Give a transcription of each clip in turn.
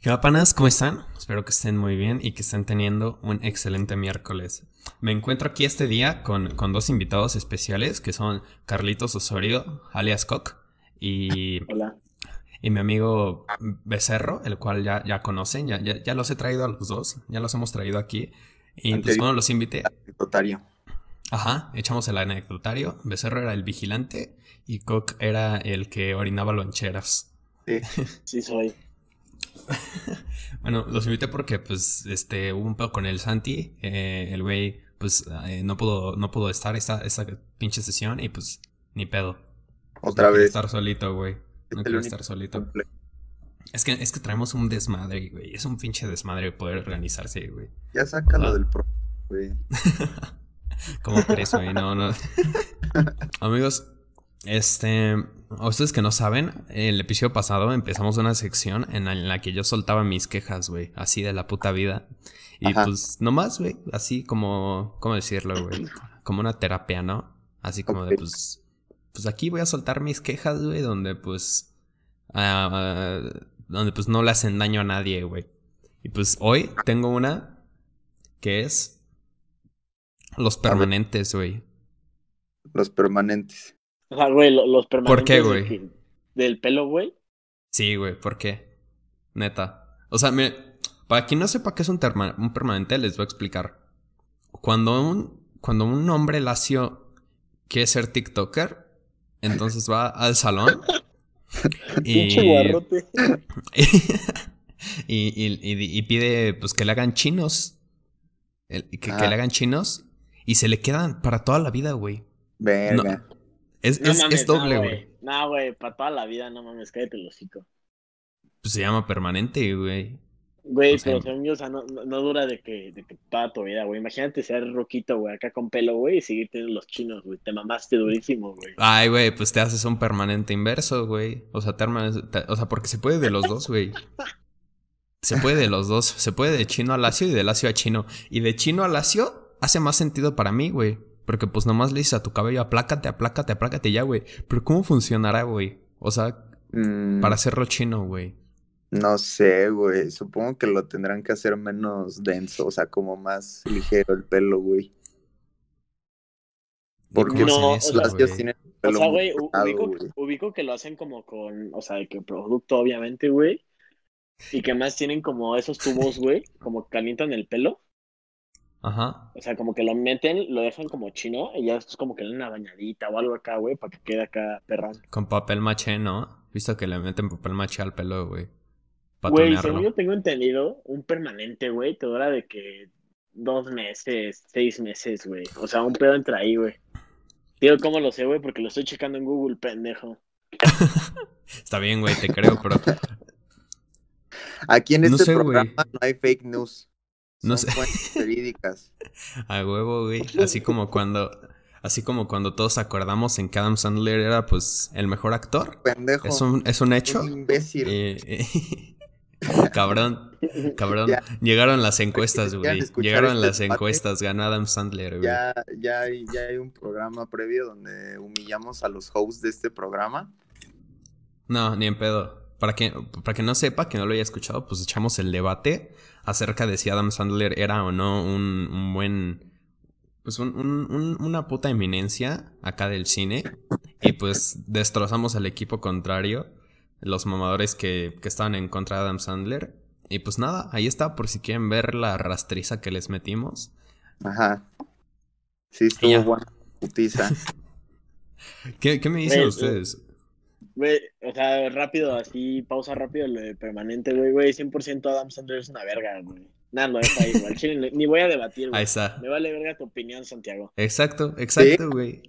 ¿Qué panas? ¿Cómo están? Espero que estén muy bien y que estén teniendo un excelente miércoles. Me encuentro aquí este día con, con dos invitados especiales que son Carlitos Osorio, alias Cock, y, Hola. y mi amigo Becerro, el cual ya, ya conocen, ya, ya, ya los he traído a los dos, ya los hemos traído aquí. Y pues bueno, los invité. Anecdotario. Ajá, echamos el anecdotario. Becerro era el vigilante y Cock era el que orinaba loncheras. Sí. Sí, soy. Bueno, los invité porque, pues, este, hubo un pedo con el Santi. eh, el güey, pues, eh, no pudo, no pudo estar esta, esta pinche sesión y, pues, ni pedo. Otra no vez. estar solito, güey. No quiero estar solito. Es que, es que traemos un desmadre, güey. Es un pinche desmadre poder organizarse, güey. Ya sácalo Ah. del pro, güey. ¿Cómo crees, güey? No, no. Amigos, este. A ustedes que no saben, el episodio pasado empezamos una sección en la, en la que yo soltaba mis quejas, güey. Así de la puta vida. Y Ajá. pues, nomás, güey. Así como. ¿Cómo decirlo, güey? Como una terapia, ¿no? Así como de, pues. Pues aquí voy a soltar mis quejas, güey, donde pues. ah, donde pues no le hacen daño a nadie, güey. Y pues hoy tengo una que es. Los permanentes, güey. Los permanentes. O sea, güey, lo- los permanentes. ¿Por qué, güey? Del pelo, güey. Sí, güey, ¿por qué? Neta. O sea, mire, para quien no sepa qué es un, terma- un permanente, les voy a explicar. Cuando un, cuando un hombre lacio quiere ser TikToker, entonces va al salón Pinche y, guarrote. y, y- y- y pide pues que le hagan chinos. El- que, que Ah. le hagan chinos y se le quedan para toda la vida, güey. Verga. Es, No es- mames, es doble, güey. No, güey, para toda la vida, no mames, cállate el hocico. pues se llama permanente, güey. Güey, O sea, pero según yo, o sea, no, no, dura de que, de que toda tu vida, güey. Imagínate ser roquito, güey, acá con pelo, güey, y seguir teniendo los chinos, güey. Te mamaste durísimo, güey. Ay, güey, pues te haces un permanente inverso, güey. O sea, te armas- te- o sea, porque se puede de los dos, güey. Se puede de los dos. Se puede de chino a lacio y de lacio a chino. Y de chino a lacio hace más sentido para mí, güey. Porque pues nomás le dices a tu cabello, aplácate, aplácate, aplácate ya, güey. Pero ¿cómo funcionará, güey? O sea, Mm, para hacerlo chino, güey. No sé, güey. Supongo que lo tendrán que hacer menos denso, o sea, como más ligero el pelo, güey. Porque ¿Cómo No, o güey? tienen el O sea, güey, ubico, güey. ubico que lo hacen como con, o sea, de que producto, obviamente, güey. Y que más tienen como esos tubos, güey, como que calientan el pelo. Ajá. O sea, como que lo meten, lo dejan como chino y ya es como que le dan una bañadita o algo acá, güey, para que quede acá perrón. Con papel maché, ¿no? Visto que le meten papel maché al pelo, güey. Para Güey, según yo tengo entendido, un permanente, güey, te dura de que dos meses, seis meses, güey. O sea, un pedo entra ahí, güey. Digo, ¿cómo lo sé, güey? Porque lo estoy checando en Google, pendejo. Está bien, güey, te creo, pero Aquí en No este sé, programa no hay fake news. No Son sé. fuentes verídicas. A huevo, güey. Así como cuando. Así como cuando todos acordamos en que Adam Sandler era pues el mejor actor. Pendejo. Es un, es un hecho. Un imbécil. Eh, eh, cabrón, cabrón. Ya. Llegaron las encuestas, ¿Quieran güey. Llegaron este las debate? encuestas. Ganó Adam Sandler, güey. Ya, ya, hay, ya hay un programa previo donde humillamos a los hosts de este programa. No, ni en pedo. Para que, para que no sepa, que no lo haya escuchado, pues echamos el debate acerca de si Adam Sandler era o no un, un buen. Pues un, un- un- una puta eminencia acá del cine. Y pues destrozamos al equipo contrario. Los mamadores que, que estaban en contra de Adam Sandler. Y pues nada, ahí está, por si quieren ver la rastriza que les metimos. Ajá. Sí, estuvo buena putiza. ¿Qué, qué me dicen Güey, ustedes? Güey, o sea, rápido, así, pausa rápido lo de permanente, güey, güey, 100% Adam Sandler es una verga, güey. Nada, lo dejo ahí, güey. Chile ni- voy a debatir, Ahí güey. está. Me vale verga tu opinión, Santiago. Exacto, exacto, güey.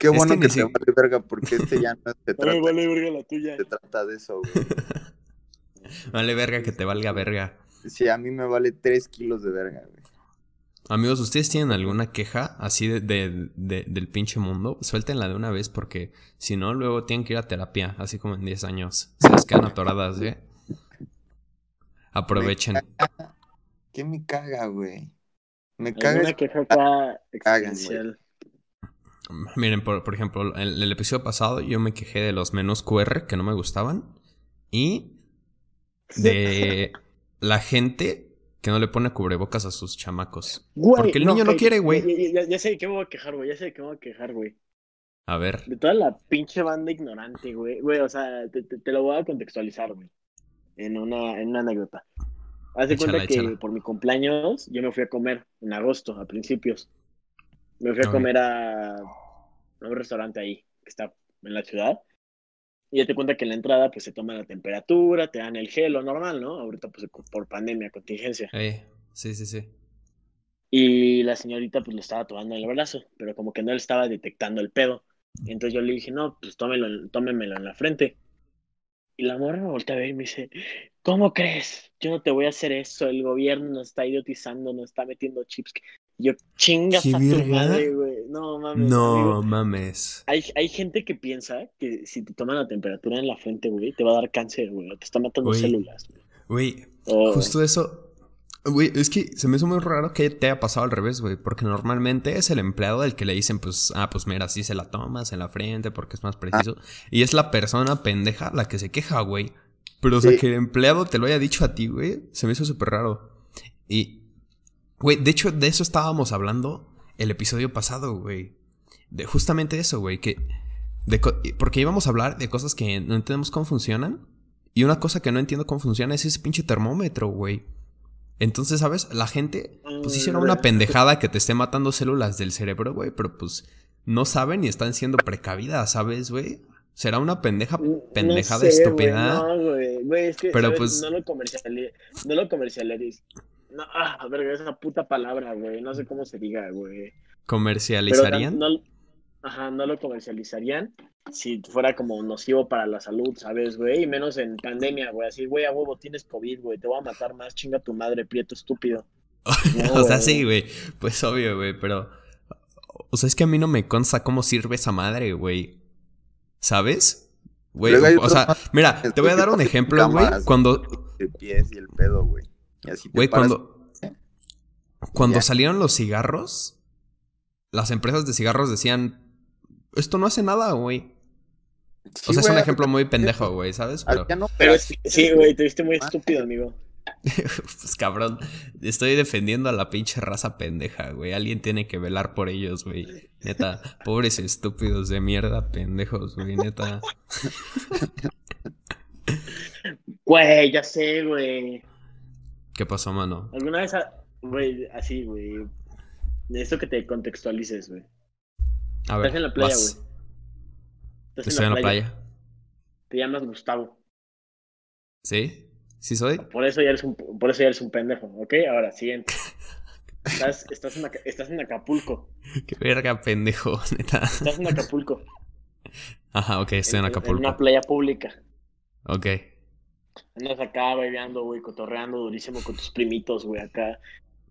Qué bueno que te si- vale verga, porque este ya no se No trata, me vale verga la tuya. se trata de eso, güey. Vale verga que te valga verga. Sí, a mí me vale 3 kilos de verga, güey. Amigos, ¿ustedes tienen alguna queja así de, de- de- del pinche mundo? Suéltenla de una vez porque si no, luego tienen que ir a terapia, así como en 10 años. Se les quedan atoradas, ¿eh? Aprovechen. ¿Qué me caga, güey? Me caga es- queja acá Cagan, existencial. Miren, por, por ejemplo, en el episodio pasado yo me quejé de los menús QR que no me gustaban. Y de la gente que no le pone cubrebocas a sus chamacos. Güey, Porque el niño no quiere, güey. Ya, ya- ya sé de qué me voy a quejar, güey. Ya sé de qué me voy a quejar, güey. A ver, De toda la pinche banda ignorante, güey. Güey, o sea, te, te- te lo voy a contextualizar, güey. En una, en una anécdota. Haz de Échala, cuenta que por mi cumpleaños yo me fui a comer en agosto, a principios. Me fui a comer a, a un restaurante ahí, que está en la ciudad. Y ya te cuenta que en la entrada, pues se toma la temperatura, te dan el gel, lo normal, ¿no? Ahorita, pues por pandemia, contingencia. sí, sí, sí. Y la señorita pues lo estaba tomando en el brazo, pero como que no le estaba detectando el pedo. Y entonces yo le dije, no, pues tómelo, tómemelo en la frente. Y la morra me voltea a ver y me dice, ¿cómo crees? Yo no te voy a hacer eso, el gobierno nos está idiotizando, nos está metiendo chips. Yo, chingas ¿Qué a tu verga? madre, güey. No, mames. No amigo. mames. Hay, hay gente que piensa que si te toman la temperatura en la frente, güey, te va a dar cáncer, güey, te está matando células, güey. Justo eso. Güey, es que se me hizo muy raro que te haya pasado al revés, güey. Porque normalmente es el empleado el que le dicen, pues, ah, pues mira, así se la tomas en la frente porque es más preciso. Y es la persona pendeja la que se queja, güey. Pero, o sea, que el empleado te lo haya dicho a ti, güey, se me hizo súper raro. Y, güey, de hecho, de eso estábamos hablando el episodio pasado, güey. De justamente eso, güey, que... de porque íbamos a hablar de cosas que no entendemos cómo funcionan. Y una cosa que no entiendo cómo funciona es ese pinche termómetro, güey. Entonces, ¿sabes? La gente, pues hicieron una pendejada que te esté matando células del cerebro, güey, pero pues no saben y están siendo precavidas, ¿sabes, güey? Será una pendeja, No pendejada sé, estúpida. güey, No, güey, güey, es que Pero, ¿sabes? pues- no lo no comercialices. No, ah, verga, esa puta palabra, güey, no sé cómo se diga, güey. ¿Comercializarían? no, ajá, no lo comercializarían si fuera como nocivo para la salud, ¿sabes, güey? Y menos en pandemia, güey, así, güey, a huevo, tienes COVID, güey, te voy a matar más, chinga tu madre, prieto estúpido. No, o sea, sí, güey. Pues obvio, güey, pero. O sea, es que a mí no me consta cómo sirve esa madre, güey. ¿Sabes? Güey, o sea, mira, te voy a dar un ejemplo, güey. Cuando, de pies y el pedo, güey. Y así te Güey, paras- cuando. Cuando salieron los cigarros, las empresas de cigarros decían. Esto no hace nada, güey. Sí, O sea, es un ejemplo muy pendejo, güey, ¿sabes? Pero, no Pero es, sí, güey, te viste muy estúpido, amigo. pues cabrón, estoy defendiendo a la pinche raza pendeja, güey. Alguien tiene que velar por ellos, güey. Neta, pobres estúpidos de mierda, pendejos, güey, neta. Güey, ya sé, güey. ¿Qué pasó, mano? ¿Alguna vez, güey, así, güey? De esto que te contextualices, güey. A ver, Estás en la playa, güey. Estás Estoy en la playa. Te llamas Gustavo. ¿Sí? ¿Sí soy? Por eso ya eres un, por eso ya eres un pendejo, ¿ok? Ahora, siguiente. Estás, estás, en, estás en Acapulco. Qué verga, pendejo, neta. Estás en Acapulco. Ajá, ok, estoy en En una Acapulco. playa pública. Ok. Andas acá bebeando, güey, cotorreando durísimo con tus primitos, güey, acá.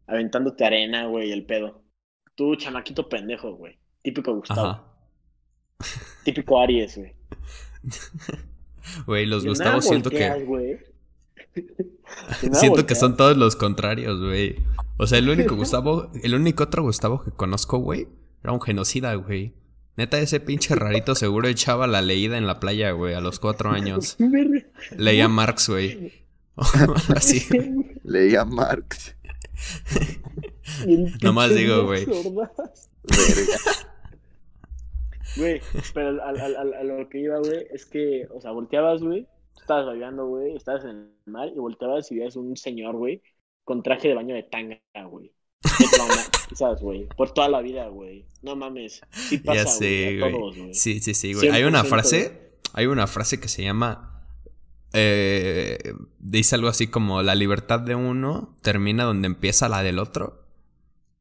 Aventándote arena, güey, el pedo. Tú, chamaquito pendejo, güey. Típico Gustavo. Ajá. Típico Aries, güey. Güey, los De nada Gustavos siento volteas, que. Siento que son todos los contrarios, güey. O sea, el único Gustavo, el único otro Gustavo que conozco, güey, era un genocida, güey. Neta, ese pinche rarito seguro echaba la leída en la playa, güey, a los cuatro años. Leía Marx, güey. Así. Leía Marx. Nomás digo, güey. Güey, pero al, al- al- a lo que iba, güey, es que, o sea, volteabas, güey, estabas bailando, güey, estabas en el mar y volteabas y veías un señor, güey, con traje de baño de tanga, güey. Qué trauma, ¿Sabes, güey? Por toda la vida, güey. No mames. Sí pasa, Ya sé, güey. güey. Sí, sí, sí, güey. Hay una 100%, frase, hay una frase que se llama, eh, dice algo así como la libertad de uno termina donde empieza la del otro.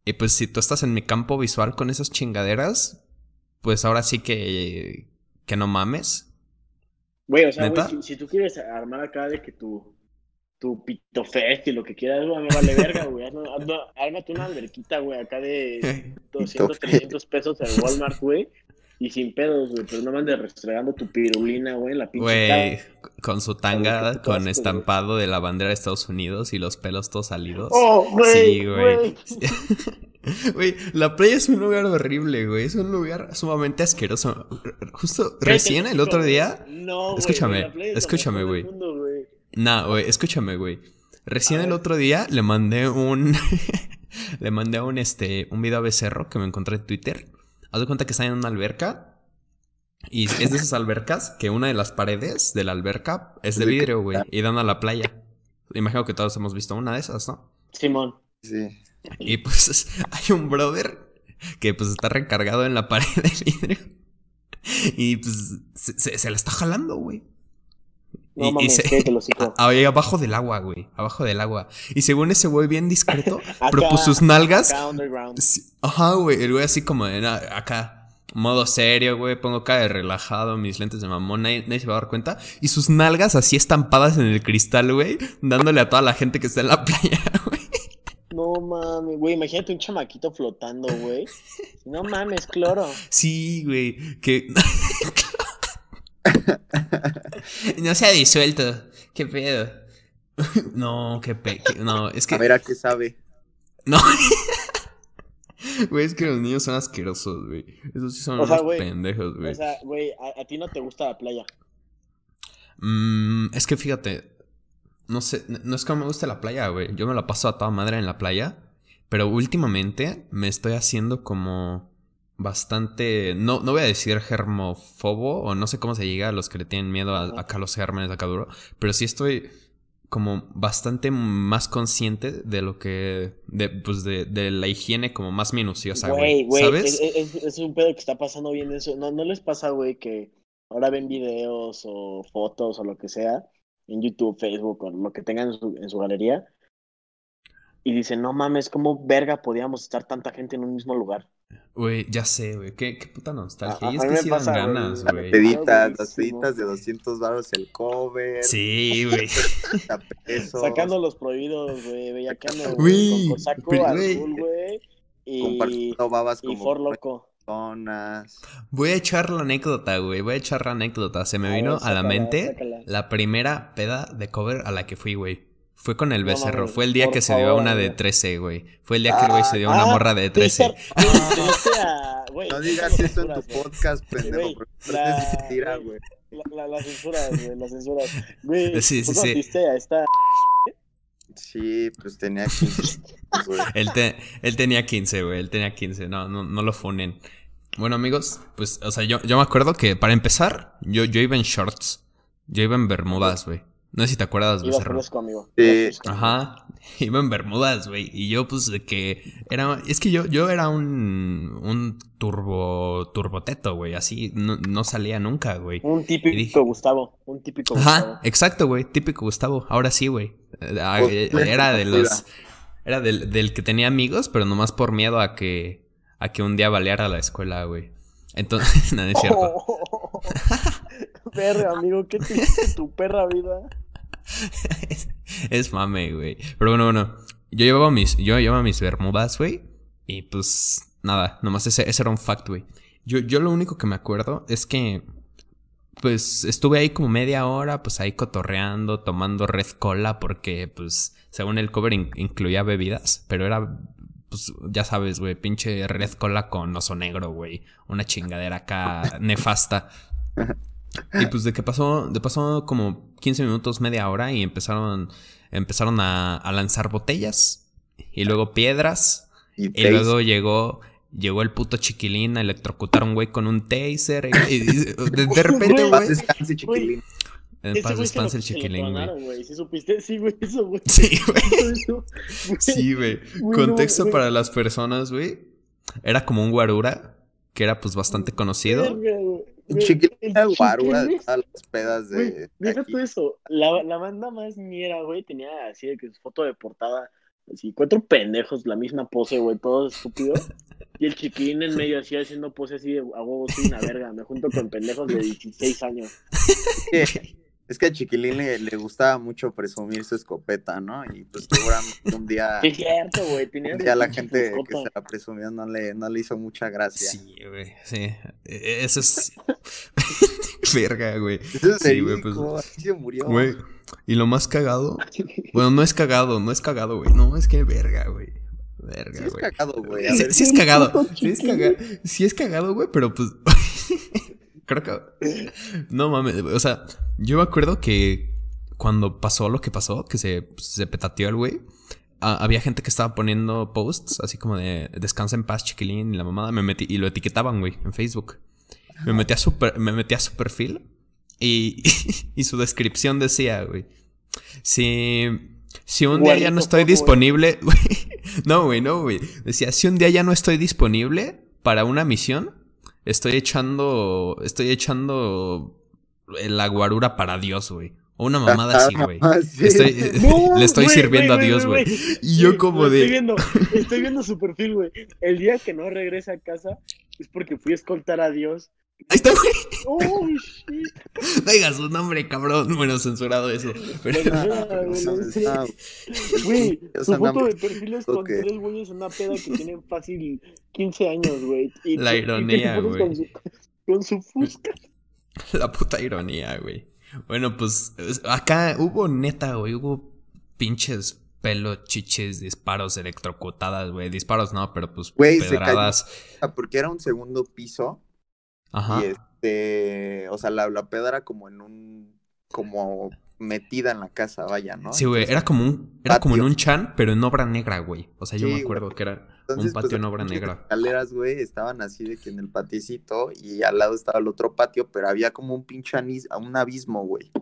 Y pues si tú estás en mi campo visual con esas chingaderas, pues ahora sí que, que no mames. Güey, o sea, güey, si, si tú quieres armar acá de que tu, tu pito fest y lo que quieras, güey, me vale verga, güey. Ármate una alberquita, güey, acá de 200, 300 pesos en Walmart, güey. Y sin pedos, güey, pero no me andes restregando tu pirulina, güey, la pinche Güey, con su tanga, con estampado de la bandera de Estados Unidos y los pelos todos salidos. ¡Oh, güey! Sí, güey. Güey, la playa es un lugar horrible, güey. Es un lugar sumamente asqueroso. Justo recién el otro día. No, güey, Escúchame, escúchame, güey. Nah, güey, escúchame, güey. Recién el otro día le mandé un. le mandé un este. un video a Becerro que me encontré en Twitter. Haz de cuenta que está en una alberca. Y es de esas albercas que una de las paredes de la alberca es de vidrio, güey. Y dan a la playa. Imagino que todos hemos visto una de esas, ¿no? Simón. Sí. Y pues hay un brother que pues está recargado en la pared de vidrio. Y pues se, se- se la está jalando, güey. No Y- y mames, se- hocico. a- ahí abajo del agua, güey. Abajo del agua. Y según ese güey bien discreto, pues sus nalgas. Acá underground. sí, Ajá, güey. El güey así como de na- acá. Modo serio, güey. Pongo cara de relajado, mis lentes de mamón. Nadie, nadie se va a dar cuenta. Y sus nalgas así estampadas en el cristal, güey. Dándole a toda la gente que está en la playa, güey. No mames, güey, imagínate un chamaquito flotando, güey. No mames, cloro. Sí, güey. Que. no se ha disuelto. ¿Qué pedo? No, qué pe... No, es que. A ver a qué sabe. No. Güey, es que los niños son asquerosos, güey. Esos sí son O sea, unos güey, pendejos, güey. O sea, güey, a, a ti no te gusta la playa. Mm, es que fíjate. No sé, no es que no me guste la playa, güey. Yo me la paso a toda madre en la playa. Pero últimamente me estoy haciendo como bastante. No, no voy a decir germofobo o no sé cómo se llega a los que le tienen miedo a, a los gérmenes acá duro. Pero sí estoy como bastante más consciente de lo que. De, pues de, de la higiene como más minuciosa, Güey, güey. güey, ¿Sabes? es, es- es un pedo que está pasando bien eso. ¿No, no les pasa, güey, que ahora ven videos o fotos o lo que sea en YouTube, Facebook o lo que tengan en su, en su galería y dicen, no mames, ¿cómo verga podíamos estar tanta gente en un mismo lugar? Güey, ya sé, güey. Qué, qué puta nostalgia. A- y es que sí dan pasa, güey. ganas, Las. Peditas, las peditas de 200 baros el cover. Sí, güey. 30 pesos. Sacando los prohibidos, güey, bellaqueando, Güey, con güey. azul, güey, y, Compartiendo babas y como for loco. personas. Voy a echar la anécdota, güey. Voy a echar la anécdota. Se me A vino ver, a la mente sácala. la primera peda de cover a la que fui, güey. Fue con el No becerro. Fue el día que se dio a una de güey. 13, güey. Fue el día que el güey se dio a una Ah, morra de te diste- 13. güey, te diste a- güey, No digas eso en tu podcast, pendejo. La- es mentira, güey. güey. La, la, las censuras, güey, las censuras. Güey, Sí, sí, ¿tú sí. esta? Sí, pues tenía 15 años, güey. Él, te- él tenía 15, güey. Él tenía 15. No, no, no lo funen. Bueno, amigos, pues, o sea, yo, yo me acuerdo que para empezar, yo, yo iba en shorts. Yo iba en bermudas, güey. No sé si te acuerdas, Ibas becerro. fresco, amigo. Sí. Ajá, iba en Bermudas, güey. Y yo, pues, de que era. Es que yo, yo era un. Un turbo. Turboteto, güey. Así no, no salía nunca, güey. Un típico dije- Gustavo. Un típico Gustavo. Ajá, exacto, güey. Típico Gustavo. Ahora sí, güey. Eh, Pues, eh, pues, Era de pues, los. Era del, del que tenía amigos, pero nomás por miedo a que. A que un día baleara la escuela, güey. Entonces, no, no es cierto. Perra, amigo, ¿qué te hiciste tu perra vida? Es, es mame, güey. Pero bueno, bueno. Yo llevaba mis, yo llevaba mis bermudas, güey. Y pues nada, nomás ese, ese era un fact, güey. Yo, yo lo único que me acuerdo es que pues estuve ahí como media hora, pues ahí cotorreando, tomando red cola, porque pues según el cover in- incluía bebidas, pero era, pues ya sabes, güey, pinche red cola con oso negro, güey. Una chingadera acá nefasta. Y pues de que pasó, de pasó como 15 minutos, media hora y empezaron, empezaron a, a lanzar botellas y luego piedras Y, luego llegó, llegó el puto chiquilín a electrocutar a un güey con un taser y, y- de, de repente, Güey, chiquilín. en paz descanse el chiquilín, güey. ¿Sí supiste? Sí, güey, eso, güey. Sí, güey. Sí, güey. Contexto para las personas, güey. Era como un guarura, que era pues bastante conocido. Verga, de chiquilín- todas las pedas de, deja tú eso. La, la banda más ñera, güey, tenía así de que su foto de portada, así, cuatro pendejos, la misma pose, güey, todos estúpidos. Y el chiquilín en medio así haciendo pose así de a huevo, soy una verga. Me junto con pendejos de 16 años. Es que, a Chiquilín le, le gustaba mucho presumir su escopeta, ¿no? Y pues seguramente un día, Sí, es cierto, güey. Un día la gente que se la presumió no le, no le hizo mucha gracia. Sí, güey. Sí. E- Eso es. Verga, güey. Eso es Sí, güey, pues, así se murió. Güey. Y lo más cagado. Bueno, no es cagado, no es cagado, güey. No, es que verga, güey. Verga, Sí es güey. cagado, güey. A Sí, ver, sí es cagado. puto Sí es cagado. Sí es cagado, güey, pero pues. Creo que. No mames. O sea, yo me acuerdo que cuando pasó lo que pasó, que se, se petateó el güey, ah, había gente que estaba poniendo posts así como de descansa en paz, chiquilín, y la mamada me metí y lo etiquetaban, güey, en Facebook. Me metí a su, me metí a su perfil y, y su descripción decía, güey, si, si un día ya no estoy disponible, güey, no, güey, no, güey, decía, si un día ya no estoy disponible para una misión, estoy echando, estoy echando la guarura para Dios, güey. O una mamada así, güey. Sí. Estoy, No, le estoy sirviendo a Dios, güey. Y yo como de... Estoy viendo, estoy viendo su perfil, güey. El día que no regresa a casa es porque fui a escoltar a Dios. Ahí está, güey. Oh, shit. No digas su nombre, cabrón. Bueno, censurado eso. Pero... Ah, güey, su foto de perfil es con tres güeyes en una peda que tienen fácil 15 años, güey. Y- La ironía, güey. Con su, con su fusca. La puta ironía, güey. Bueno, pues es- acá hubo neta, güey. Hubo pinches pelos, chiches, disparos, electrocutadas, güey. Disparos no, pero pues Güey, se pedradas. Ah, Porque era un segundo piso Ajá. y este, o sea, la, la peda era como en un, como metida en la casa, vaya, ¿no? Sí, güey. Era como un, era como en patio. un chan, pero en obra negra, güey. O sea, yo Sí, me acuerdo que era entonces, un patio pues, en obra las negra. escaleras, güey, estaban así de que en el paticito y al lado estaba el otro patio, pero había como un pinche anis- un abismo, güey.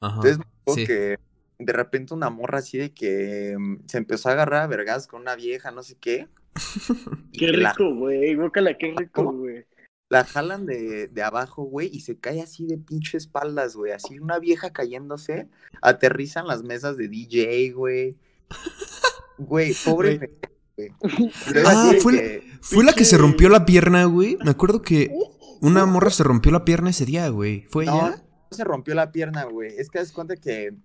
Ajá. Entonces, sí. que de repente una morra así de que mm, se empezó a agarrar a vergas con una vieja, no sé qué. Qué la, rico, güey. Guácala, qué rico, güey. La jalan de, de abajo, güey, y se cae así de pinche espaldas, güey. Así una vieja cayéndose, aterrizan las mesas de DJ, güey. Güey, pobre. Güey. Ah, fue la- que- Fue la que se rompió la pierna, güey. Me acuerdo que una morra se rompió la pierna ese día, güey. ¿Fue No, ella? no se rompió la pierna, güey. Es que das cuenta que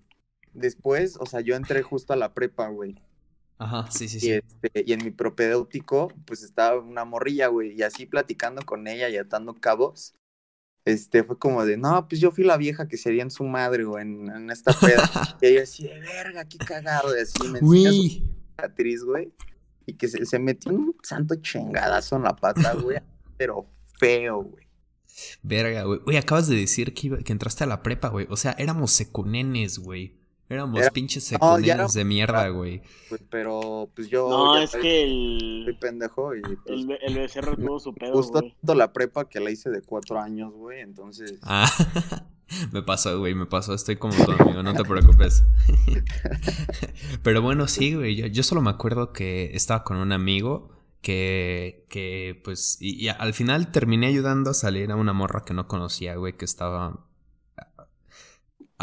después, o sea, yo entré justo a la prepa, güey. Ajá, sí, sí, Y, sí. este, y en mi propedéutico, pues estaba una morrilla, güey. Y así platicando con ella y atando cabos. Este, fue como de, no, pues yo fui la vieja que sería en su madre, güey, en, en esta peda. y ella así, de verga, qué cagado. Y así me Güey. cicatriz, güey. Y que se, se metió un santo chingadazo en la pata, güey. pero feo, güey. Verga, güey. Güey, acabas de decir que, iba- que entraste a la prepa, güey. O sea, éramos secunenes, güey. Éramos Era- pinches No, era- de mierda, güey. Pues, pero, pues yo. No, ya es soy- que soy el, pendejo y pues, el, be- el becerro tuvo su pedo, justo tanto la prepa que la hice de cuatro años, güey. Entonces, Ah, me pasó, güey, me pasó. Estoy como tu amigo, no te preocupes. Pero bueno, sí, güey. Yo, yo solo me acuerdo que estaba con un amigo que, que pues, y, y al final terminé ayudando a salir a una morra que no conocía, güey, que estaba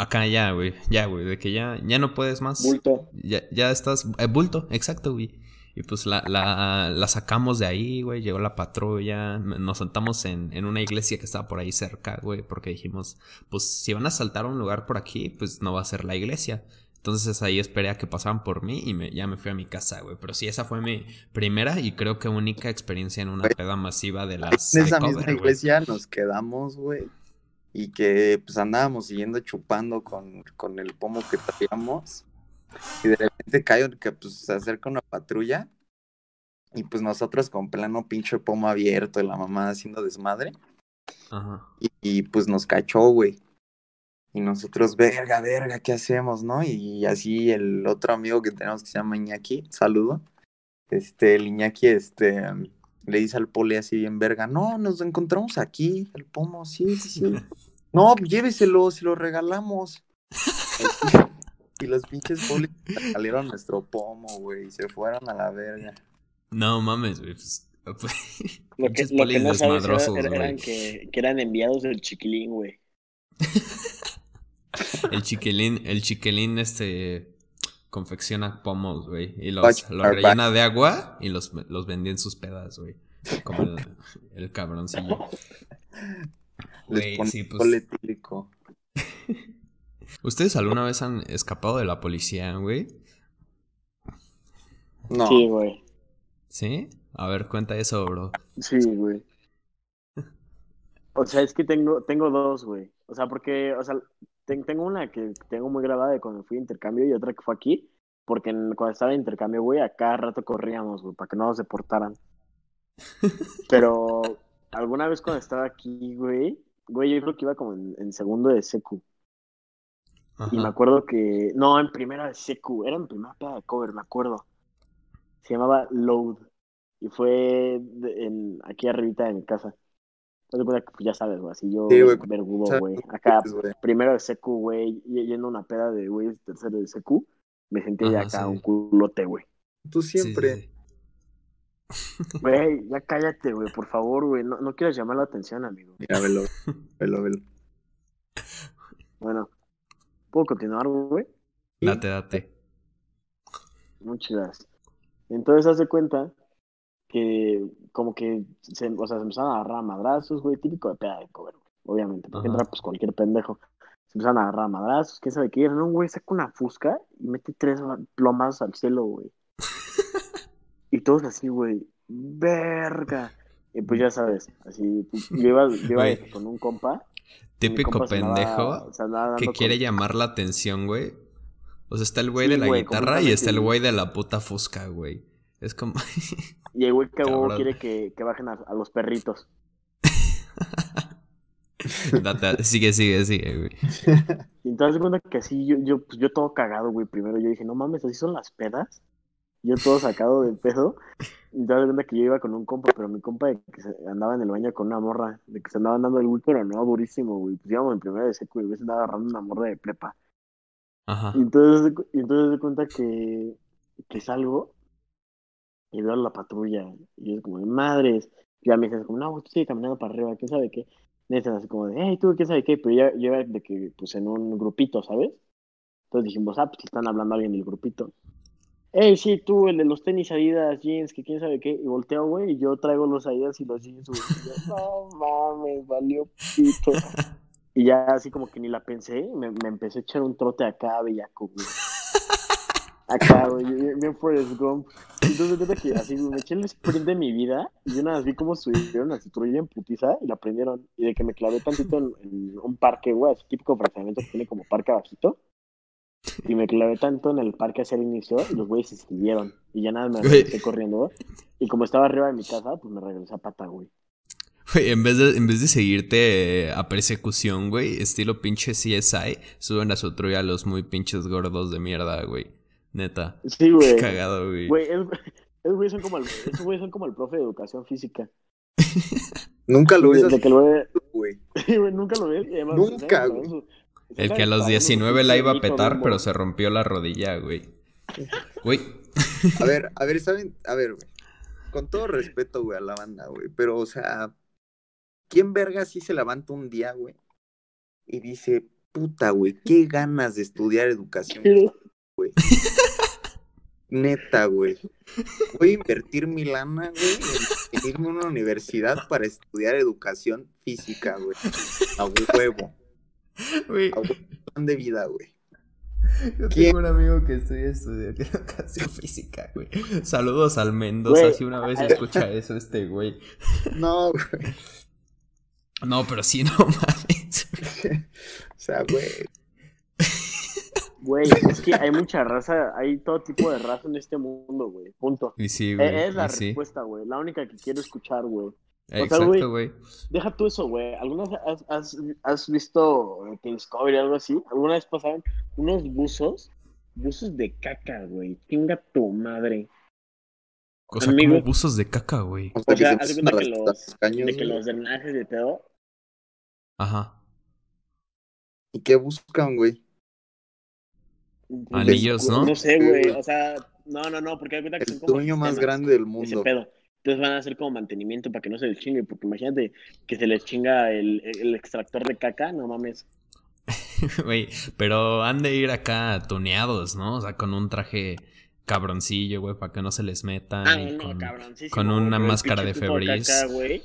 acá ya, güey. Ya, güey, de que ya, ya no puedes más. Bulto. Ya, ya estás. eh, bulto, exacto, güey. Y pues la, la, la sacamos de ahí, güey. Llegó la patrulla. Nos sentamos en, en una iglesia que estaba por ahí cerca, güey. Porque dijimos, pues si van a saltar a un lugar por aquí, pues no va a ser la iglesia. Entonces ahí esperé a que pasaran por mí y me, ya me fui a mi casa, güey. Pero sí, esa fue mi primera y creo que única experiencia en una peda masiva de las. en esa misma iglesia nos quedamos, güey. Y que pues andábamos siguiendo chupando con, con el pomo que traíamos. Y de repente cae que pues se acerca una patrulla. Y pues nosotros con plano pinche pomo abierto y la mamá haciendo desmadre. Ajá. Y, y, pues nos cachó, güey. Y nosotros, verga, verga, ¿qué hacemos, no? Y así el otro amigo que tenemos que se llama Iñaki, saludo. Este, el Iñaki, este, le dice al poli así bien verga, no, nos encontramos aquí, el pomo, sí, sí, sí. No, lléveselo, se lo regalamos. Y los pinches polis salieron nuestro pomo, güey, y se fueron a la verga. No mames, güey. Pues, pues, Lo que, pinches lo que polis no sabes era- eran que, que eran enviados del chiquilín, güey. El chiquilín, el chiquilín, este, confecciona pomos, güey. Y los, los rellena de agua y los, los vendía en sus pedas, güey. Como el, el cabroncillo. Güey, sí, pues. ¿Ustedes alguna vez han escapado de la policía, güey? No, Sí, güey. ¿Sí? A ver, cuenta eso, bro. Sí, güey. O sea, es que tengo, tengo dos, güey. O sea, porque, o sea, tengo una que tengo muy grabada de cuando fui a intercambio y otra que fue aquí. Porque cuando estaba en intercambio, güey, a cada rato corríamos, güey, para que no nos deportaran. Pero alguna vez cuando estaba aquí, güey, güey, yo creo que iba como en, en segundo de secu. Y me acuerdo que. No, en primera de secu. Era en primera peda de cover, me acuerdo. Se llamaba Load. Y fue en, aquí arribita de mi casa. Cuenta que, pues, ya sabes, güey. Así yo, Sí, güey, vergudo, sabes, güey. Acá, Pues, güey. primero de secu, güey. Yendo a una peda de, güey, tercero de secu. Me sentía ya acá sí. un culote, güey. Tú siempre. sí. Güey, ya cállate, güey, por favor, güey. No, no quieras llamar la atención, amigo. Mira, velo, velo, velo. Bueno, ¿puedo continuar, güey? Date, date. Muchas gracias. Entonces, hace cuenta que, como que, se, o sea, se empezaron a agarrar madrazos, güey, típico de peda de cover, obviamente, porque Ajá. entra, pues, cualquier pendejo. Se empezaron a agarrar madrazos, quién sabe qué. Y un güey saca una fusca y mete tres plomazos al cielo, güey. y todos así, güey, verga. Y pues ya sabes, así, pues, yo iba, yo iba Güey. con un compa. Típico compa se andaba- pendejo andaba que quiere con- llamar la atención, güey. O sea, está el güey Sí, de la güey, guitarra y está el güey de la puta fusca, güey. Es como... Y el güey que quiere que, que bajen a, a los perritos. Date, sigue, sigue, sigue, güey. Y entonces cuenta que así yo, yo, pues yo todo cagado, güey. Primero yo dije, no mames, así son las pedas. Yo todo sacado de pedo. Y entonces cuenta que yo iba con un compa, pero mi compa de que se andaba en el baño con una morra, de que se andaba dando el güey, pero no, durísimo, güey. Pues íbamos en primero de seco y güey se andaba agarrando una morra de prepa. Ajá. Y entonces, y entonces cuenta que, que salgo y veo a la patrulla. Y es como, madres. Y ya me dicen, como, no, tú sigue caminando para arriba, ¿quién sabe qué? Me así como de, hey, tú, ¿quién sabe qué? Pero ya, yo era de que, pues en un grupito, ¿sabes? Entonces dijimos, ah, pues están hablando alguien del grupito. Hey, sí, tú, el de los tenis Adidas, jeans, que quién sabe qué. Y volteo, güey, y yo traigo los Adidas y los jeans, güey. Y yo, no mames, valió pito. Y ya así como que ni la pensé, me, me empecé a echar un trote acá, bellaco, güey. Acá, güey, bien Forrest Gump. Entonces, cuenta que así, me eché el sprint de mi vida y yo nada más vi cómo subieron a patrulla en putiza y la prendieron. Y de que me clavé tantito en, en un parque, güey, así típico fraccionamiento que tiene como parque bajito. Y me clavé tanto en el parque hacia el inicio y los güeyes se siguieron. Y ya nada, me Güey. regresé corriendo. Y como estaba arriba de mi casa, pues me regresé a pata, güey. Güey, en vez de, en vez de seguirte eh, a persecución, güey, estilo pinche CSI, suben a su trulla a los muy pinches gordos de mierda, güey. Neta. Sí, güey. Cagado, güey. Güey, es- esos güeyes son como el, esos güeyes son como el profe de educación física. Nunca lo ves De, de así, que el güey, güey. sí, güey, nunca lo ves. además, Nunca, güey. El que a los disparar su 19 la iba a petar, pero se rompió la rodilla, güey. Güey. A ver, a ver, ¿saben? A ver, güey. Con todo respeto, güey, a la banda, güey. Pero, o sea, ¿quién verga sí se levanta un día, güey? Y dice, puta, güey, qué ganas de estudiar educación, güey. Neta, güey. Voy a invertir mi lana, güey, en irme a una universidad para estudiar educación física, güey. A huevo. Güey. A huevo. Plan de vida, güey. Yo ¿Quién? tengo un amigo que estudia estudiando educación física, güey. Saludos al Mendoza, Güey, si una vez escucha eso este güey. No, güey. No, pero sí, no mames. O sea, güey. Güey, es que hay mucha raza, hay todo tipo de raza en este mundo, güey. Punto. Y sí, güey. Eh, es la sí. respuesta, güey. La única que quiero escuchar, güey. Exacto, güey. güey. Deja tú eso, güey. ¿Alguna vez has, has, has visto eh, que Discovery o algo así? ¿Alguna vez pasaron unos buzos? Buzos de caca, güey. Chinga tu madre. O sea, Amigo. como buzos de caca, güey. O sea, O sea, que haz se de que los, caños, de que los drenajes de pedo. Ajá. ¿Y qué buscan, güey? Anillos, ¿no? No sé, güey. O sea, no, no, no, porque hay cuenta que son El como dueño más sistemas, grande del ese mundo. pedo. Entonces van a hacer como mantenimiento para que no se les chingue, porque imagínate que se les chinga el, el extractor de caca, no mames. Güey, pero han de ir acá tuneados, ¿no? O sea, con un traje cabroncillo, güey, para que no se les meta. Ah, y no, con... una máscara de güey.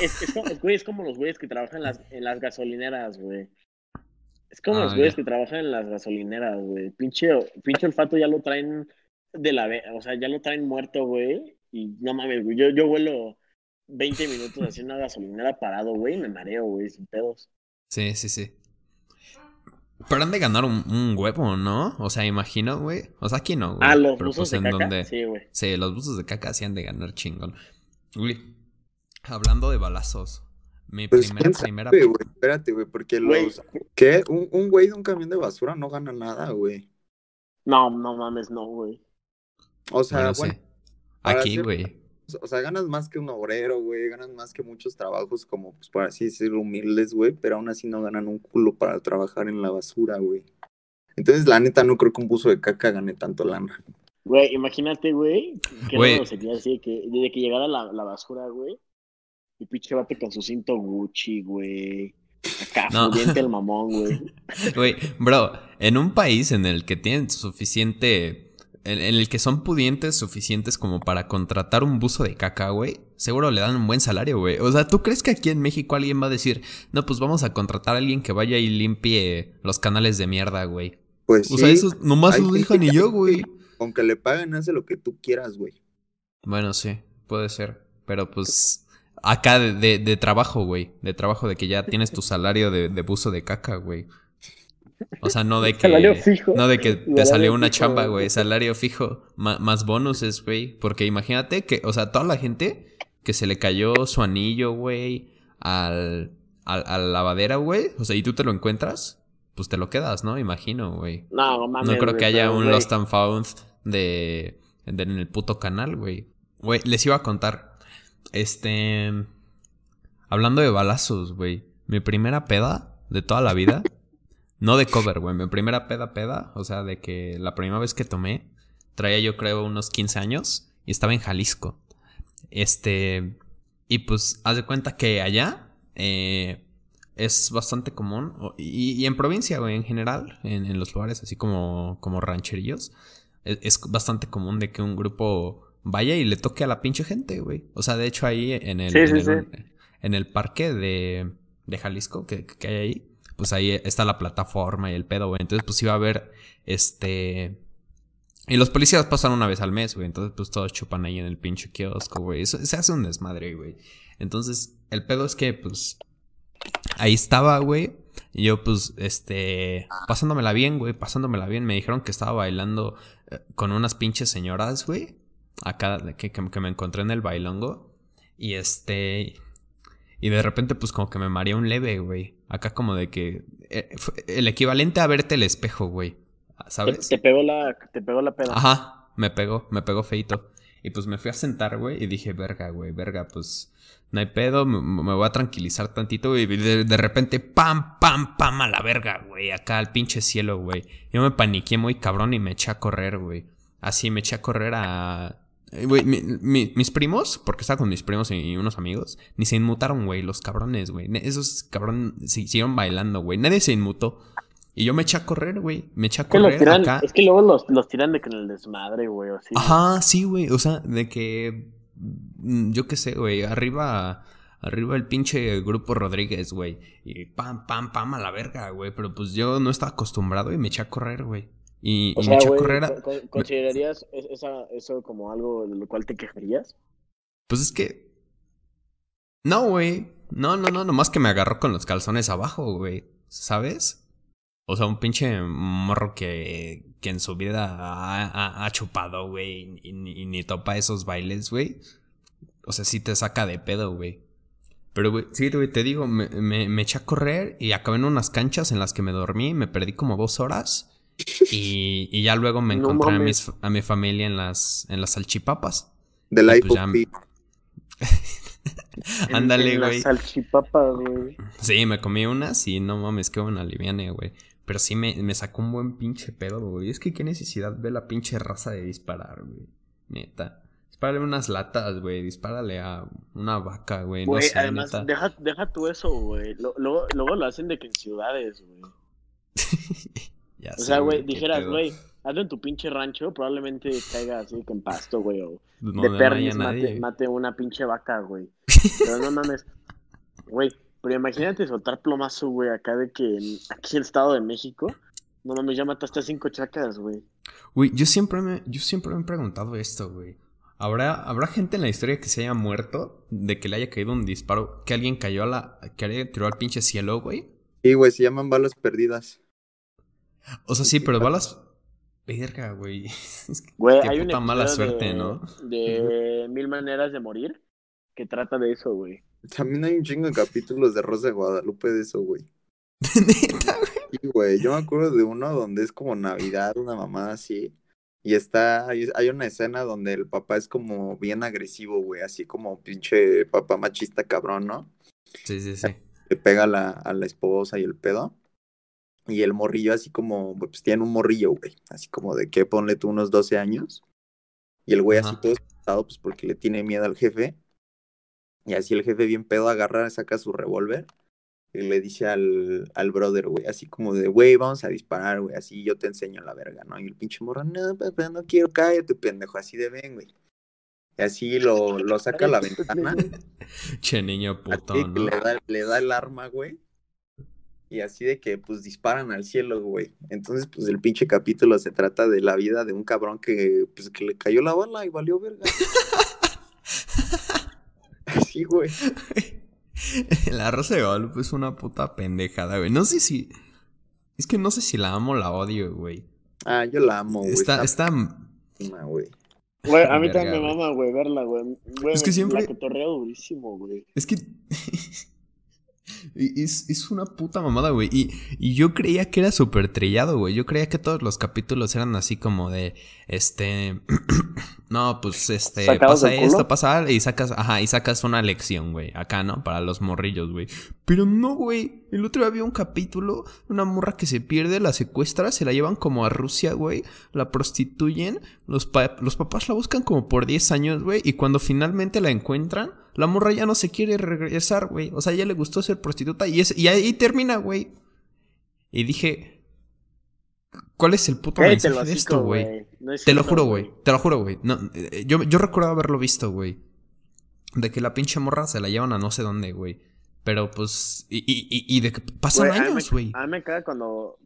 Es, es, como, es, como los güeyes que trabajan en las, en las gasolineras, güey. Es como Ah, los güeyes ya. que trabajan en las gasolineras, güey. Pinche, pinche olfato ya lo traen de la... O sea, ya lo traen muerto, güey. Y no mames, güey. Yo, yo vuelo 20 minutos así en una gasolinera parado, güey, y me mareo, güey, sin pedos. Sí, sí, sí. Pero han de ganar un, un huevo, ¿no? O sea, imagino, güey. O sea, aquí no, güey. Ah, los Pero, buzos pues, de en caca. donde- Sí, güey. Sí, los buzos de caca sí han de ganar chingón. Güey, hablando de balazos. Mi Pues primera, quién sabe, primera. güey, espérate, güey, porque Güey. los... ¿Qué? Un, un güey de un camión de basura no gana nada, güey. No, no mames, no, güey. O sea, bueno, Aquí, güey. o sea, ganas más que un obrero, güey, ganas más que muchos trabajos como, pues, por así decirlo, humildes, güey, pero aún así no ganan un culo para trabajar en la basura, güey. Entonces, la neta, no creo que un buzo de caca gane tanto lana. Güey, imagínate, güey, que no sería así, que desde que llegara la, la basura, güey, y pinche bate con su cinto Gucci, güey. Acá, No. pudiente el mamón, güey. Güey, bro, en un país en el que tienen suficiente. En, en el que son pudientes suficientes como para contratar un buzo de caca, güey. Seguro le dan un buen salario, güey. O sea, ¿tú crees que aquí en México alguien va a decir, no, pues vamos a contratar a alguien que vaya y limpie los canales de mierda, güey? Pues O sí, sea, eso nomás lo dijo ni yo, güey. aunque le paguen, hace lo que tú quieras, güey. Bueno, sí, puede ser. Pero pues acá de, de, de trabajo, güey. De trabajo de que ya tienes tu salario de, de buzo de caca, güey. O sea, no de Salario que... fijo. No de que te Salario salió una fijo, chamba, güey. Salario fijo. ma- más bonuses, güey. Porque imagínate que, o sea, toda la gente que se le cayó su anillo, güey, al, al, a la lavadera, güey. O sea, y tú te lo encuentras, pues te lo quedas, ¿no? Imagino, güey. No, mames. No creo que haya un güey, Lost and Found de, de- en el puto canal, güey. Güey, les iba a contar. Este. Hablando de balazos, güey. Mi primera peda de toda la vida. no de cover, güey. Mi primera peda, peda. O sea, de que la primera vez que tomé. Traía yo creo unos 15 años. Y estaba en Jalisco. Este. Y pues, haz de cuenta que allá. eh, es bastante común. Y, en provincia, güey, en general. En, los lugares así como, como rancherillos. Es, es bastante común de que un grupo vaya y le toque a la pinche gente, güey. O sea, de hecho ahí en el, Sí, en sí, el, sí. en el parque de, de Jalisco que, que hay ahí, pues ahí está la plataforma y el pedo, güey. Entonces, pues iba a haber este... Y los policías pasan una vez al mes, güey. Entonces, pues todos chupan ahí en el pinche kiosco, güey. Eso se hace un desmadre, güey. Entonces, el pedo es que, pues, ahí estaba, güey. Y yo, pues, este, pasándomela bien, güey, pasándomela bien. Me dijeron que estaba bailando eh, con unas pinches señoras, güey. Acá, que, que, me encontré en el bailongo. Y este, y de repente, pues, como que me mareé un leve, güey. Acá como de que, eh, el equivalente a verte el espejo, güey. Te, ¿Sabes? te pegó la, te pegó la peda. Ajá, me pegó, me pegó feito. Y pues me fui a sentar, güey, y dije, verga, güey, verga, pues no hay pedo, me, me voy a tranquilizar tantito, güey. Y de, de repente, pam, pam, pam, a la verga, güey, acá al pinche cielo, güey. Yo me paniqué muy cabrón y me eché a correr, güey. Así me eché a correr a... eh, Güey, mi- mi- mis primos, porque estaba con mis primos y, unos amigos, ni se inmutaron, güey, los cabrones, güey. Esos cabrones si- siguieron bailando, güey. Nadie se inmutó. Y yo me eché a correr, güey. Me eché a que, correr tiran, acá. es que luego los, los tiran de que en el desmadre, güey, o así. Ajá, sí, güey. O sea, de que. mm, Yo qué sé, güey. Arriba. Arriba el pinche grupo Rodríguez, güey. Y pam, pam, pam a la verga, güey. Pero pues yo no estaba acostumbrado y me eché a correr, güey. Y, O y sea, me eché a güey, correr. a- ¿con- con- ¿considerarías esa, eso como algo de lo cual te quejarías? Pues es que. No, güey. No, no, no. Nomás que me agarró con los calzones abajo, güey. ¿Sabes? O sea, un pinche morro que, que en su vida ha, ha- ha chupado, güey. Y, ni- y ni topa esos bailes, güey. O sea, sí te saca de pedo, güey. Pero, güey, sí, güey, te digo, me, me, me eché a correr y acabé en unas canchas en las que me dormí. Me perdí como dos horas. Y, y ya luego me No encontré a, mames. mis- a mi familia en las, en las salchipapas. Del Y iPhone. pues Ándale, güey. Las salchipapas, güey. Sí, me comí unas y no mames, qué buena liviane, güey. Pero sí me, me sacó un buen pinche pedo, güey. Es que qué necesidad ve la pinche raza de disparar, güey. Neta. Dispárale unas latas, güey. Dispárale a una vaca, güey. No Güey, sé, además, neta. deja, deja tú eso, güey. Luego, luego lo hacen de que en ciudades, güey. Ya O sea, güey, dijeras, güey, hazlo en tu pinche rancho, probablemente caiga así que en pasto, güey, o No, de no pernis nadie. mate, mate una pinche vaca, güey. Pero no mames. Güey, pero imagínate soltar plomazo, güey, acá de que en- aquí en el Estado de México, no mames, ya mataste a cinco chacas, güey. Güey, yo siempre me, yo siempre me he preguntado esto, güey. ¿Habrá, ¿Habrá gente en la historia que se haya muerto de que le haya caído un disparo, que alguien cayó a la, que alguien tiró al pinche cielo, güey? Sí, güey, se llaman balas perdidas. O sea, sí, pero balas. Verga, güey. Es que Güey, hay un puta mala suerte, de, ¿no? De Mil Maneras de Morir que trata de eso, güey. También hay un chingo de capítulos de Rosa de Guadalupe de eso, güey. Neta, güey. Sí, güey. Yo me acuerdo de uno donde es como Navidad, una mamá así. Y está, hay, hay una escena donde el papá es como bien agresivo, güey. Así como pinche papá machista cabrón, ¿no? Sí, sí, sí. Le pega a la, a la esposa y el pedo. Y el morrillo así como, pues tiene un morrillo, güey. Así como de que ponle tú unos 12 años. Y el güey así todo espantado, pues porque le tiene miedo al jefe. Y así el jefe bien pedo agarra, saca su revólver. Y le dice al, al brother, güey, así como de, güey, vamos a disparar, güey, así yo te enseño la verga, ¿no? Y el pinche morro, no, papá, no quiero, cállate, pendejo, así de ven, güey. Y así lo, lo saca a la ventana. Che, niño que ¿no? le, da, le da el arma, güey. Y así de que, pues, disparan al cielo, güey. Entonces, pues, el pinche capítulo se trata de la vida de un cabrón que, pues, que le cayó la bala y valió verga. Así, güey. La Rosa de Guadalupe es una puta pendejada, güey. No sé si. Es que no sé si la amo o la odio, güey. Ah, yo la amo, güey. Está, Está, está. buenísima, güey. Güey, a mí Verga, también me mama, güey, verla, güey. Güey, Es que siempre- La cotorreo durísimo, güey. Es que. Es, es una puta mamada, güey. Y, y yo creía que era súper trillado, güey. Yo creía que todos los capítulos eran así como de. Este. no, pues este. ¿Sacados Pasa esto, pasa. Y sacas. Ajá, y sacas una lección, güey. Acá, ¿no? Para los morrillos, güey. Pero no, güey. El otro día había un capítulo. Una morra que se pierde, la secuestra, se la llevan como a Rusia, güey. La prostituyen. Los, pa- los papás la buscan como por 10 años, güey. Y cuando finalmente la encuentran, la morra ya no se quiere regresar, güey. O sea, ya le gustó ser prostituta. Y, es, y ahí termina, güey. Y dije. ¿Cuál es el puto mensaje de esto, güey? No es Te lo juro, güey. Te lo juro, güey. No, eh, yo, yo recuerdo haberlo visto, güey. De que la pinche morra se la llevan a no sé dónde, güey. Pero pues. Y, y, y, y de que pasan años, güey. A mí me caga cuando.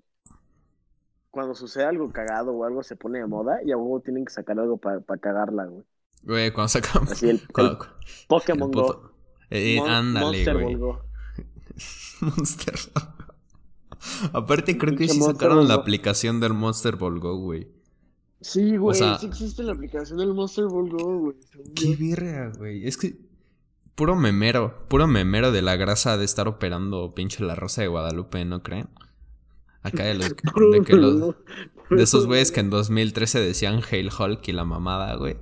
Cuando sucede algo cagado o algo se pone de moda y a huevo tienen que sacar algo para cagarla, güey. Güey, cuando sacamos. Así el, el cuando- Pokémon el Go. puto- Eh, Mon- ándale, Monster güey. Ball Go. Monster. Aparte, creo que sí sacaron la Go. aplicación del Monster Ball Go, güey. Sí, güey. sea- sí existe la aplicación del Monster Ball Go, güey. Qué birria, güey. Es que. Puro memero. Puro memero de la grasa de estar operando pinche la rosa de Guadalupe, ¿no creen? Acá de los. De, que los, de esos güeyes que en 2013 decían Hail Hulk y la mamada, güey.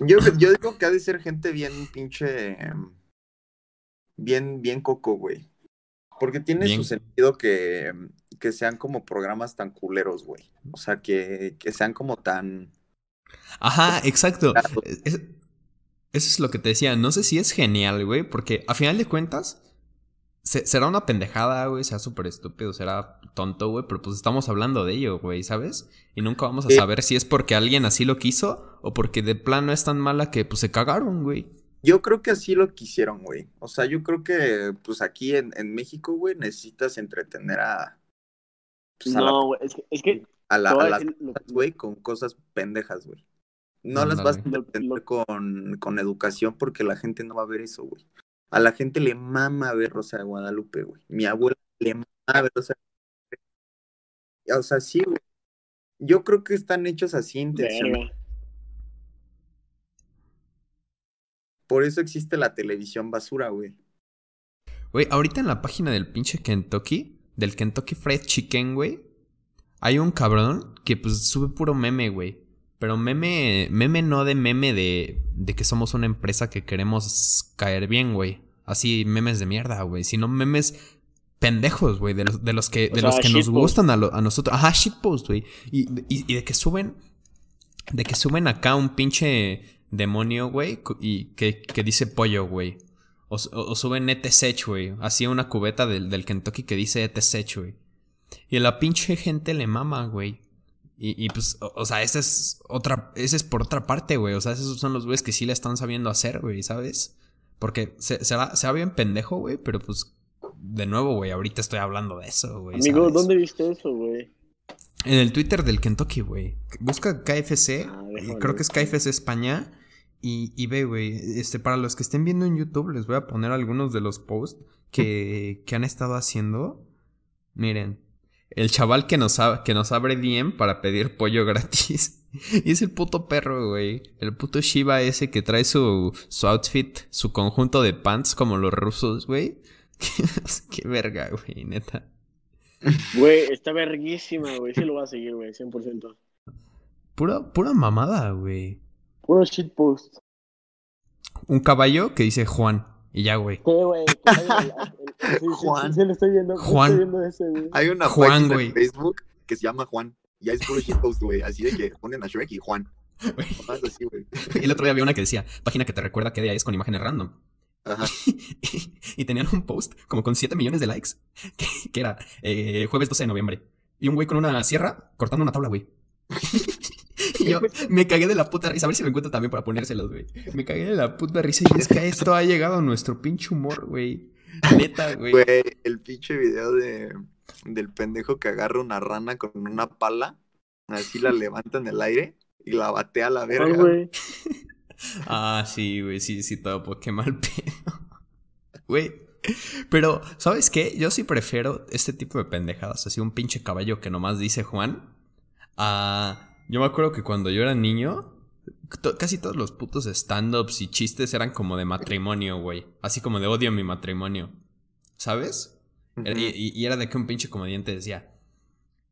Yo, yo digo que ha de ser gente bien pinche. em, Bien, bien coco, güey. Porque tiene Bien. su sentido que, em, que sean como programas tan culeros, güey. O sea, que, que sean como tan. Ajá, exacto. Es- eso es lo que te decía. No sé si es genial, güey, porque a final de cuentas se- será una pendejada, güey, será súper estúpido, será tonto, güey, pero pues estamos hablando de ello, güey, ¿sabes? Y nunca vamos a Sí. saber si es porque alguien así lo quiso o porque de plano es tan mala que pues se cagaron, güey. Yo creo que así lo quisieron, güey. O sea, yo creo que, pues aquí en, en México, güey, necesitas entretener a. pues, a la- No, güey. Es que, es que a, la- a las lo- güey, con cosas pendejas, güey. No las vas a entretener lo- con, con educación porque la gente no va a ver eso, güey. A la gente le mama ver Rosa de Guadalupe, güey. Mi abuela le mama ver Rosa de Guadalupe. O sea, sí, güey. Yo creo que están hechos así intencionalmente. Por eso existe la televisión basura, güey. Güey, ahorita en la página del pinche Kentucky, del Kentucky Fried Chicken, güey, hay un cabrón que pues sube puro meme, güey. Pero meme, meme no de meme de, de que somos una empresa que queremos caer bien, güey. Así memes de mierda, güey. Sino memes pendejos, güey. De los, de los que, O de sea, los que nos gustan a, lo- a nosotros. Ajá, shitpost, güey. Y, y, y de que suben. De que suben acá un pinche demonio, güey. Y que, que dice pollo, güey. O, o suben ETSech, güey. Así una cubeta del, del Kentucky que dice ETSech, güey. Y a la pinche gente le mama, güey. Y, y pues, o, o sea, esa es otra, ese es por otra parte, güey. O sea, esos son los güeyes que sí le están sabiendo hacer, güey, ¿sabes? Porque se, se, va, se va bien pendejo, güey, pero pues, de nuevo, güey, ahorita estoy hablando de eso, güey. Amigo, ¿sabes? ¿dónde viste eso, güey? En el Twitter del Kentucky, güey. Busca KFC. Ah, creo que es. KFC España. Y, y ve, güey. Este, para los que estén viendo en YouTube, les voy a poner algunos de los posts que, que han estado haciendo. Miren. El chaval que nos, que nos abre DM para pedir pollo gratis. Y es el puto perro, güey. El puto Shiva ese que trae su, su outfit, su conjunto de pants como los rusos, güey. Qué verga, güey, neta. Güey, está verguísima, güey. Sí lo voy a seguir, güey, 100%. Pura, pura mamada, güey. Puro shitpost. Un caballo que dice Juan. Y ya, güey. Sí, güey. Juan. Juan. Estoy viendo ese, güey. Hay una Juan, página güey. en Facebook que se llama Juan. Y hay puro shitpost, güey. Así de que ponen a Shrek y Juan. Nomás así, güey. El otro día había una que decía, página que te recuerda qué día es con imágenes random. Ajá. y, y tenían un post como con 7 millones de likes, que, que era eh, jueves 12 de noviembre. Y un güey con una sierra cortando una tabla, güey. y yo me cagué de la puta risa. A ver si lo encuentro también para ponérselos, güey. Me cagué de la puta risa y es que esto ha llegado a nuestro pinche humor, güey. Neta, güey. Güey, el pinche video de, del pendejo que agarra una rana con una pala. Así la levanta en el aire y la batea a la Ah, verga. güey. Ah, sí, güey, sí, sí, todo, pues qué mal pedo. Güey. Pero, ¿sabes qué? Yo sí prefiero este tipo de pendejadas, así un pinche caballo que nomás dice Juan. A... Yo me acuerdo que cuando yo era niño, casi todos los putos stand-ups y chistes eran como de matrimonio, güey. Así como de odio a mi matrimonio. ¿Sabes? Y, y- y era de que un pinche comediante decía: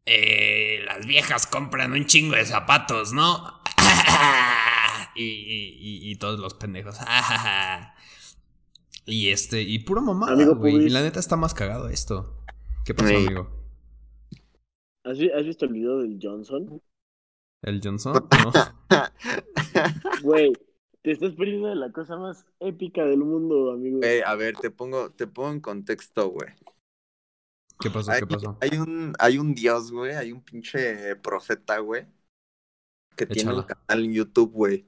eh, Las viejas compran un chingo de zapatos, ¿no? y, y- y- y todos los pendejos. y este, y puro mamada, Amigo güey. Y la neta está más cagado esto. ¿Qué pasó, Sí. amigo? ¿Has, vi- has visto el video del Johnson? ¿El Johnson? No. Güey, te estás perdiendo de la cosa más épica del mundo, amigo. Güey, a ver, te pongo, te pongo en contexto, güey. ¿Qué pasó? Hay, ¿Qué pasó? hay un, hay un dios, güey, hay un pinche profeta, güey, que tiene un canal en YouTube, güey,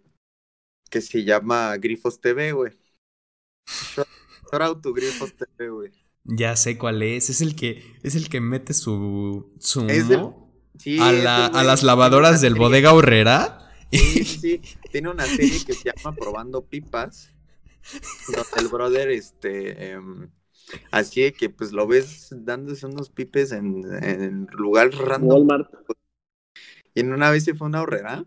que se llama Grifos TV, güey. Shout shout out to Grifos TV, güey. Ya sé cuál es. Es el que, es el que mete su, su Es el- Sí, a, la- a las lavadoras del bodega horrera. Sí, sí. Tiene una serie que se llama Probando Pipas. Donde el brother, este. em, así de que pues lo ves dándose unos pipes en, en lugares random. Walmart. Y en una vez se fue a una horrera.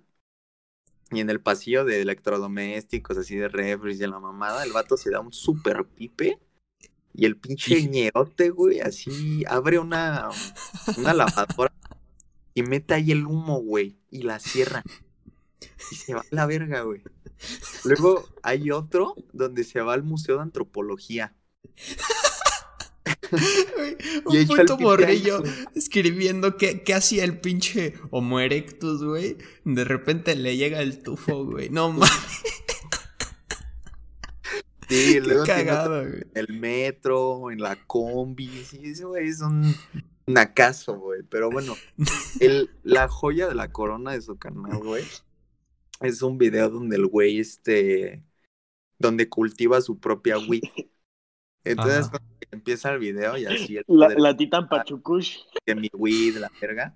Y en el pasillo de electrodomésticos, así de refres y la mamada, el vato se da un super pipe. Y el pinche ñerote, güey, así abre una, una lavadora y mete ahí el humo, güey, y la cierra. Y se va a la verga, güey. Luego hay otro donde se va al Museo de Antropología. Y Un puto morrillo escribiendo qué, qué hacía el pinche Homo erectus, güey. De repente le llega el tufo, güey. No mames, Sí, luego otro cagado, güey. el metro, en la combi. Sí, ese güey es un nacazo, güey. Pero bueno, el, la joya de la corona de su canal, güey, es un video donde el güey, este, donde cultiva su propia weed. Entonces, Ajá. cuando empieza el video y así el La, la Titan Pachucush. de mi weed, la verga.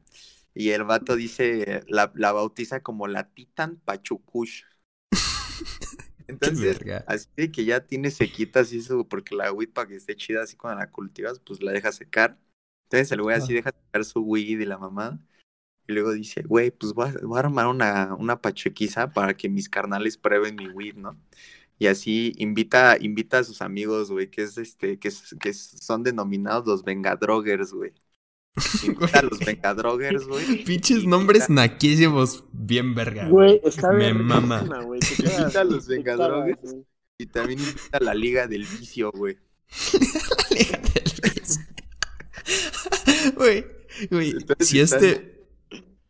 Y el vato dice, la, la bautiza como la Titan Pachucush. Entonces, así de que ya tiene sequita así su, porque la weed para que esté chida así cuando la cultivas, pues la deja secar. Entonces el güey así deja secar su weed y la mamá. Y luego dice, güey, pues voy a, voy a armar una, una pachequiza para que mis carnales prueben mi weed, ¿no? Y así invita, invita a sus amigos, güey, que es este, que, es- que son denominados los vengadroggers, güey. Invita a los vengadroggers, güey. Pinches nombres invita- naquísimos bien verga, Güey, está Me verguísima, mama. quedas- Invita a los güey. Y también invita a la Liga del Vicio, güey. Aléjate del piso. Güey, güey, si este,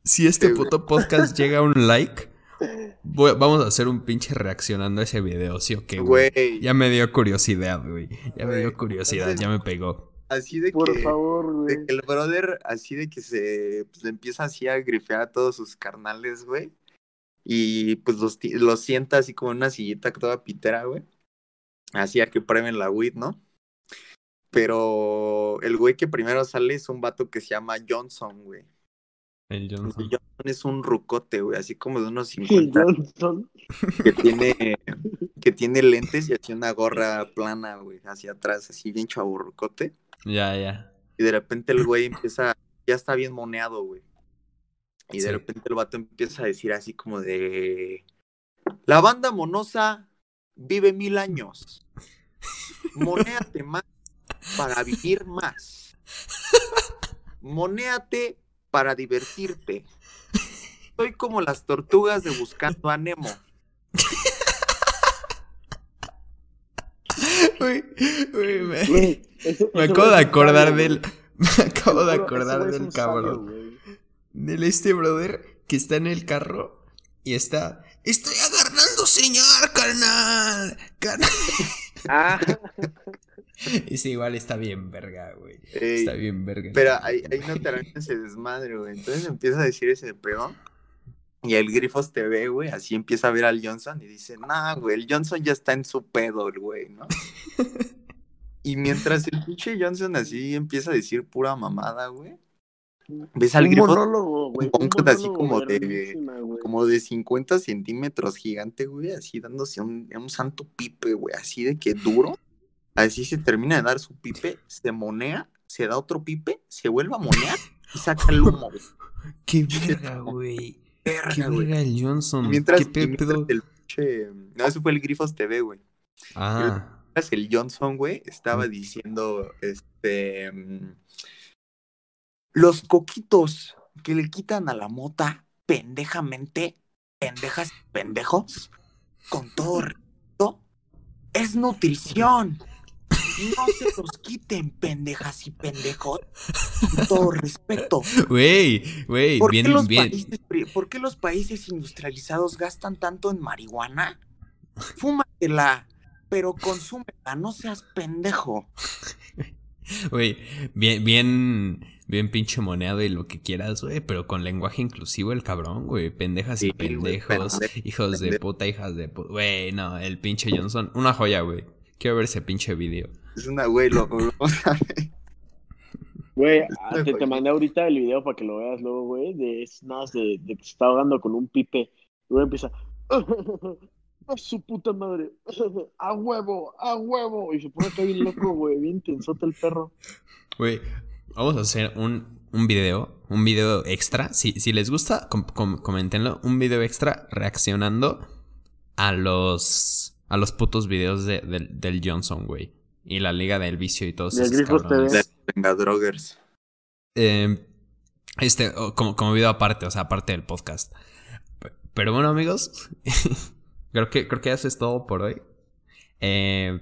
si este puto podcast llega a un like, voy- vamos a hacer un pinche reaccionando a ese video, ¿sí o qué, güey? Ya me dio curiosidad, güey. Ya me dio curiosidad, entonces- ya me pegó. así de Por que... favor, De que el brother, así de que se pues, le empieza así a grifear a todos sus carnales, güey. Y pues los, los sienta así como en una sillita toda pitera, güey. Así a que prueben la weed, ¿no? Pero el güey que primero sale es un vato que se llama Johnson, güey. El Johnson. Johnson es un rucote, güey, así como de unos 50 Johnson. que tiene, que tiene lentes y así una gorra plana, güey, hacia atrás, así bien chaburrucote. Ya, ya. Y de repente el güey empieza, ya está bien moneado, güey. Y de Sí. repente el vato empieza a decir así como de... La banda monosa vive mil años. Monéate más para vivir más. Monéate para divertirte. Soy como las tortugas de Buscando a Nemo. Güey, güey, me, acabo de acordar sabio, del. Me acabo de acordar del sabio, cabrón. Del este brother que está en el carro y está. Estoy agarrando señal, carnal. Carnal. Ah, Ese igual está bien verga, güey. Ey, Está bien verga. Pero ahí, ahí no termina ese desmadre, güey. Entonces empieza a decir ese pedo. Y el Grifos TV, güey, así empieza a ver al Johnson y dice, nah, güey, el Johnson ya está en su pedo, el güey, ¿no? y mientras el pinche Johnson así empieza a decir pura mamada, güey, ves al un Grifos monólogo, güey. un Un monólogo así monólogo como de- güey. como de 50 centímetros gigante, güey, así dándose un, un santo pipe, güey, así de que duro. Así se termina de dar su pipe, se monea, se da otro pipe, se vuelve a monear y saca el humo, güey. Qué verga, güey. Qué Verga, el Johnson. Mientras, ¿Qué pe- mientras el pinche. No, eso fue el Grifos TV, güey. Ah. Mientras el Johnson, güey, estaba diciendo, este. mm, Los coquitos que le quitan a la mota pendejamente, pendejas pendejos, con todo respeto, es nutrición. No se los quiten, pendejas y pendejos, con todo respeto. Güey, güey, ¿Por, bien, los bien. países, por qué los países industrializados gastan tanto en marihuana? Fúmatela, pero consúmela, no seas pendejo. Güey, bien, bien, bien pinche moneado y lo que quieras, güey, pero con lenguaje inclusivo el cabrón, güey. Pendejas y Sí, pendejos, pendejo, hijos de puta, hijas de puta. Güey, no, el pinche Johnson, una joya, güey. Quiero ver ese pinche video. Es una, güey, lo. Güey, ah, te, te mandé ahorita el video para que lo veas luego, güey, de es nada más de, de que se está ahogando con un pipe. Y luego empieza, a su puta madre, a huevo, a huevo. Y se pone acá bien loco, güey, bien tensote el perro. Güey, vamos a hacer un, un video, un video extra. Si, si les gusta, com- com- coméntenlo. Un video extra reaccionando a los a los putos videos de- del- del Johnson, güey. Y la Liga del Vicio y todos esos Grifos cabrones. TV. Venga, Drogers. Eh, este, como, como video aparte, o sea, aparte del podcast. Pero bueno, amigos, creo que, creo que eso es todo por hoy. Eh,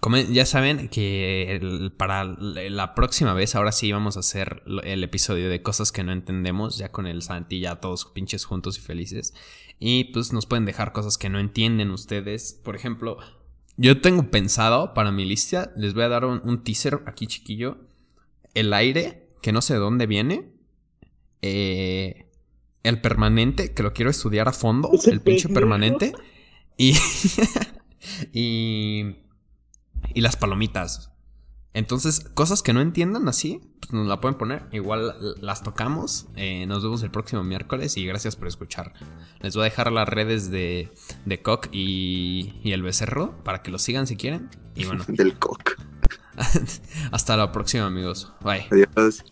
como ya saben que el- para la próxima vez, ahora sí vamos a hacer el episodio de cosas que no entendemos, ya con el Santi, ya todos pinches juntos y felices. Y pues nos pueden dejar cosas que no entienden ustedes. Por ejemplo, yo tengo pensado para mi lista, les voy a dar un, un teaser aquí chiquillo. El aire, que no sé de dónde viene. Eh, el permanente, que lo quiero estudiar a fondo. El pinche permanente. Y, y. Y las palomitas. Entonces, cosas que no entiendan así, pues nos la pueden poner. Igual las tocamos. Eh, nos vemos el próximo miércoles y gracias por escuchar. Les voy a dejar las redes de, de Coq y, y el becerro para que lo sigan si quieren. Y bueno, Del cock. hasta la próxima, amigos. Bye. Adiós.